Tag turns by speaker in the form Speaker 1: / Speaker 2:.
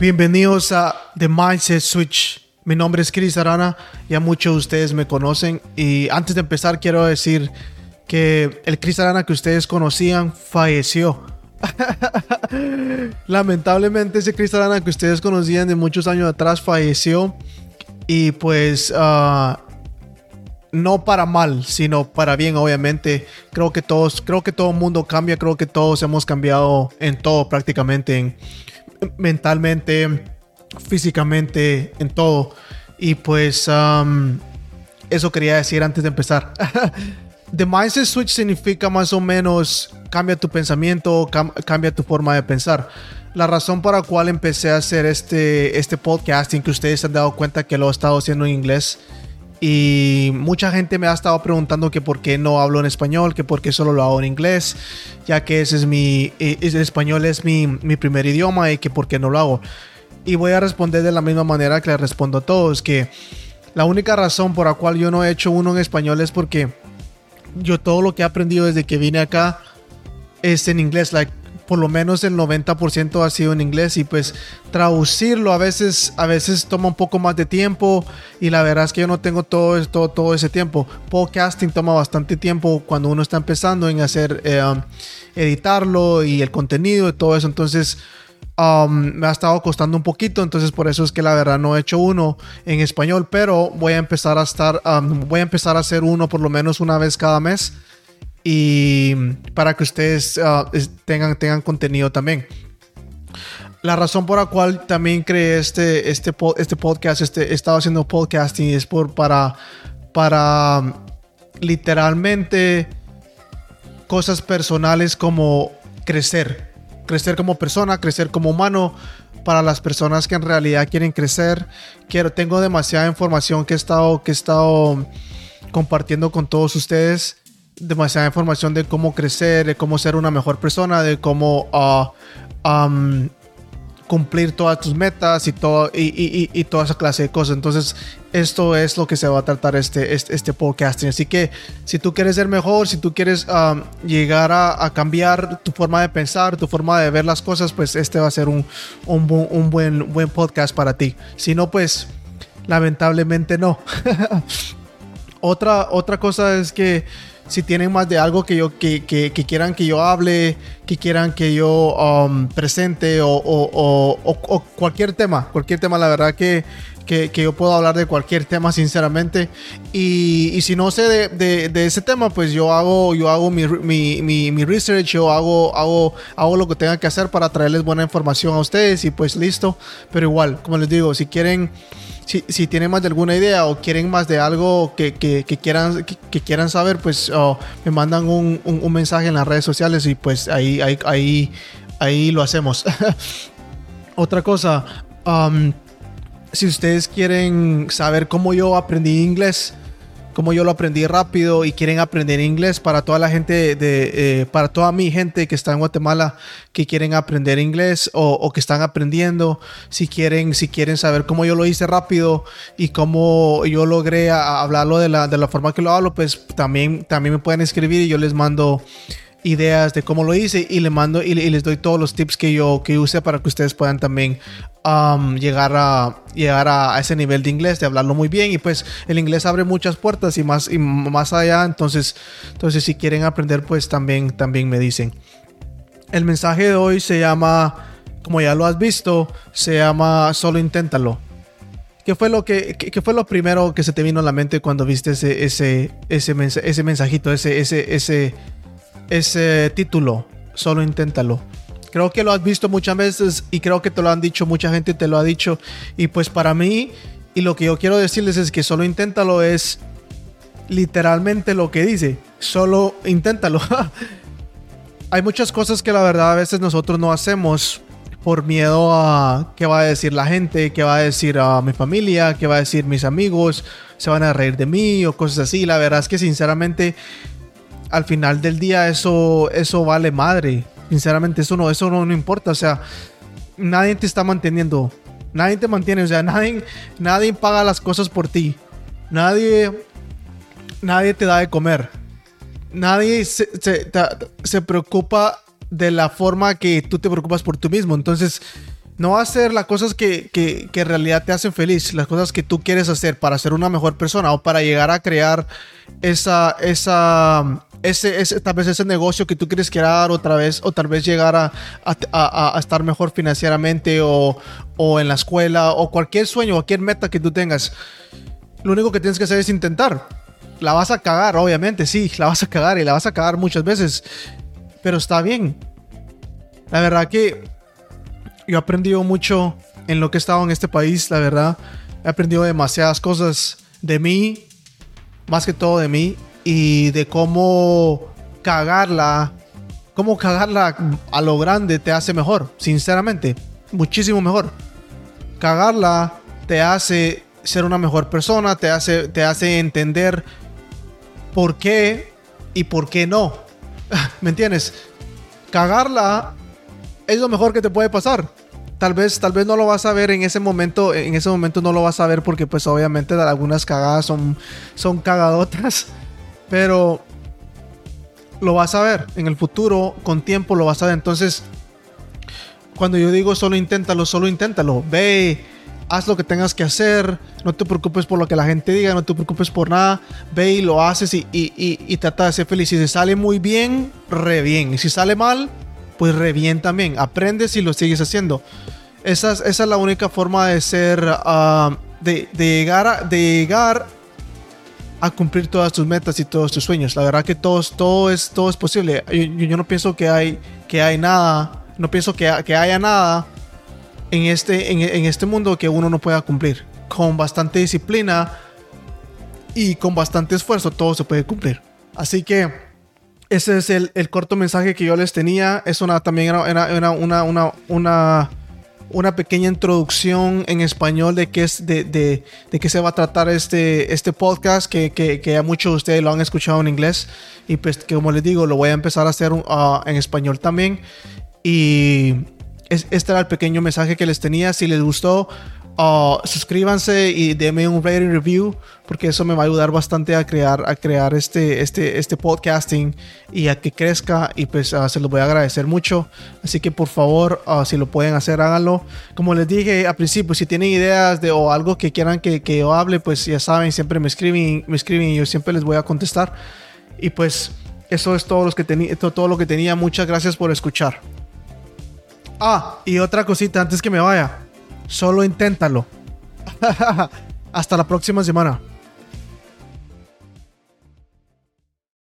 Speaker 1: Bienvenidos a The Mindset Switch. Mi nombre es Chris Arana, ya muchos de ustedes me conocen y antes de empezar quiero decir que el Chris Arana que ustedes conocían falleció. Lamentablemente ese Chris Arana que ustedes conocían de muchos años atrás falleció y pues ah, no para mal, sino para bien, obviamente. Creo que todos, creo que todo el mundo cambia, creo que todos hemos cambiado en todo prácticamente, en, mentalmente, físicamente, en todo. Y pues um, eso quería decir antes de empezar. The Mindset Switch significa más o menos cambia tu pensamiento, cambia tu forma de pensar. La razón por la cual empecé a hacer este, este podcasting, que ustedes se han dado cuenta que lo he estado haciendo en inglés, y mucha gente me ha estado preguntando que por qué no hablo en español, que por qué solo lo hago en inglés, ya que ese es mi, eh, el español es mi, mi primer idioma y que por qué no lo hago. Y voy a responder de la misma manera que le respondo a todos, que la única razón por la cual yo no he hecho uno en español es porque yo todo lo que he aprendido desde que vine acá es en inglés. Like, por lo menos el 90% ha sido en inglés y pues traducirlo a veces a veces toma un poco más de tiempo y la verdad es que yo no tengo todo todo, todo ese tiempo. Podcasting toma bastante tiempo cuando uno está empezando en hacer eh, editarlo y el contenido y todo eso, entonces um, me ha estado costando un poquito, entonces por eso es que la verdad no he hecho uno en español, pero voy a empezar a estar, um, voy a empezar a hacer uno por lo menos una vez cada mes y para que ustedes ah, tengan, tengan contenido también. La razón por la cual también creé este, este, este podcast, este, he estado haciendo podcasting, es por, para, para literalmente cosas personales como crecer, crecer como persona, crecer como humano, para las personas que en realidad quieren crecer. Quiero, tengo demasiada información que estado, que he estado compartiendo con todos ustedes demasiada información de cómo crecer, de cómo ser una mejor persona, de cómo ah, cumplir todas tus metas y, todo, y, toda esa clase de cosas. Entonces, esto es lo que se va a tratar este, este, este podcasting. Así que si tú quieres ser mejor, si tú quieres llegar a, cambiar tu forma de pensar, tu forma de ver las cosas, pues este va a ser un, un, buen, buen podcast para ti. Si no, pues lamentablemente no. otra, otra cosa es que si tienen más de algo que yo que, que, quieran que yo hable, que quieran que yo um, presente o, o, o, cualquier tema, cualquier tema, la verdad que, que, yo puedo hablar de cualquier tema sinceramente. Y, y si no sé de, de, de, ese tema pues yo hago yo hago mi, mi, mi, mi, research yo hago, hago, hago lo que tenga que hacer para traerles buena información a ustedes y pues listo. Pero igual como les digo si quieren si, tienen más de alguna idea o quieren más de algo que, quieran, que, quieran saber, pues oh, me mandan un, mensaje en las redes sociales y pues ahí, ahí, ahí, lo hacemos. Otra cosa, um, si ustedes quieren saber cómo yo aprendí inglés, como yo lo aprendí rápido y quieren aprender inglés para toda la gente de, eh, para toda mi gente que está en Guatemala que quieren aprender inglés o, que están aprendiendo, si quieren, si quieren saber cómo yo lo hice rápido y cómo yo logré hablarlo de la, de la forma que lo hablo, pues también, también me pueden escribir y yo les mando ideas de cómo lo hice y le mando y, les doy todos los tips que yo que use para que ustedes puedan también um, llegar a llegar a, ese nivel de inglés de hablarlo muy bien. Y pues el inglés abre muchas puertas y más y más allá. Entonces entonces si quieren aprender pues también también me dicen. El mensaje de hoy se llama como ya lo has visto se llama solo inténtalo ¿Qué fue lo que qué, fue lo primero que se te vino a la mente cuando viste ese ese ese, ese mensajito, ese ese ese ese título, solo inténtalo. Creo que lo has visto muchas veces y creo que te lo han dicho, mucha gente te lo ha dicho. Y pues para mí, y lo que yo quiero decirles es que solo inténtalo es literalmente lo que dice. Solo inténtalo. Hay muchas cosas que la verdad a veces nosotros no hacemos por miedo a qué va a decir la gente, qué va a decir a mi familia, qué va a decir mis amigos, se van a reír de mí o cosas así. La verdad es que sinceramente al final del día eso, eso vale madre. Sinceramente, eso no, eso no, importa. O sea, nadie te está manteniendo. Nadie te mantiene. O sea, nadie, nadie paga las cosas por ti. Nadie, nadie te da de comer. Nadie se, se, se preocupa de la forma que tú te preocupas por tú mismo. Entonces, no hacer las cosas que, que, que, en realidad te hacen feliz, las cosas que tú quieres hacer para ser una mejor persona o para llegar a crear esa, esa, ese, ese, tal vez ese negocio que tú quieres crear otra vez, o tal vez llegar a, a, a, estar mejor financieramente o, o, en la escuela o cualquier sueño, cualquier meta que tú tengas. Lo único que tienes que hacer es intentar. La vas a cagar, obviamente, sí, la vas a cagar y la vas a cagar muchas veces, pero está bien. La verdad que yo he aprendido mucho en lo que he estado en este país, la verdad. He aprendido demasiadas cosas de mí, más que todo de mí, y de cómo cagarla, cómo cagarla a lo grande te hace mejor, sinceramente, muchísimo mejor. Cagarla te hace ser una mejor persona, te hace, te hace entender por qué y por qué no. ¿Me entiendes? Cagarla es lo mejor que te puede pasar. Tal vez, tal vez no lo vas a ver en ese momento, en ese momento no lo vas a ver porque pues obviamente algunas cagadas son, son cagadotas, pero lo vas a ver en el futuro, con tiempo lo vas a ver. Entonces, cuando yo digo solo inténtalo, solo inténtalo, ve, haz lo que tengas que hacer, no te preocupes por lo que la gente diga, no te preocupes por nada, ve y lo haces y, y, y, y trata de ser feliz. Si sale muy bien, re bien. Y si sale mal, pues re bien también. Aprendes y lo sigues haciendo. Esa es, esa es la única forma de ser, uh, de, de, llegar a, de llegar a cumplir todas tus metas y todos tus sueños. La verdad que todo, todo, es, todo es posible. Yo, yo, no pienso que hay, que hay nada, no pienso que, que haya nada en este, en, en este mundo que uno no pueda cumplir. Con bastante disciplina y con bastante esfuerzo todo se puede cumplir. Así que ese es el, el, corto mensaje que yo les tenía. Es una también era, era, una, una, una, una, pequeña introducción en español de qué es de, de, de qué se va a tratar este, este podcast que, que, que, muchos de ustedes lo han escuchado en inglés. Y pues que como les digo lo voy a empezar a hacer uh, en español también. Y es, este era el pequeño mensaje que les tenía. Si les gustó Uh, suscríbanse y denme un rating review porque eso me va a ayudar bastante a crear, a crear este, este, este podcasting y a que crezca y pues uh, se los voy a agradecer mucho. Así que por favor, uh, si lo pueden hacer, háganlo. Como les dije al principio, si tienen ideas de o algo que quieran que, que yo hable, pues ya saben, siempre me escriben, me escriben y yo siempre les voy a contestar. Y pues eso es todo, los que todo lo que tenía. Muchas gracias por escuchar. Ah, y otra cosita antes que me vaya Solo inténtalo. Hasta la próxima semana.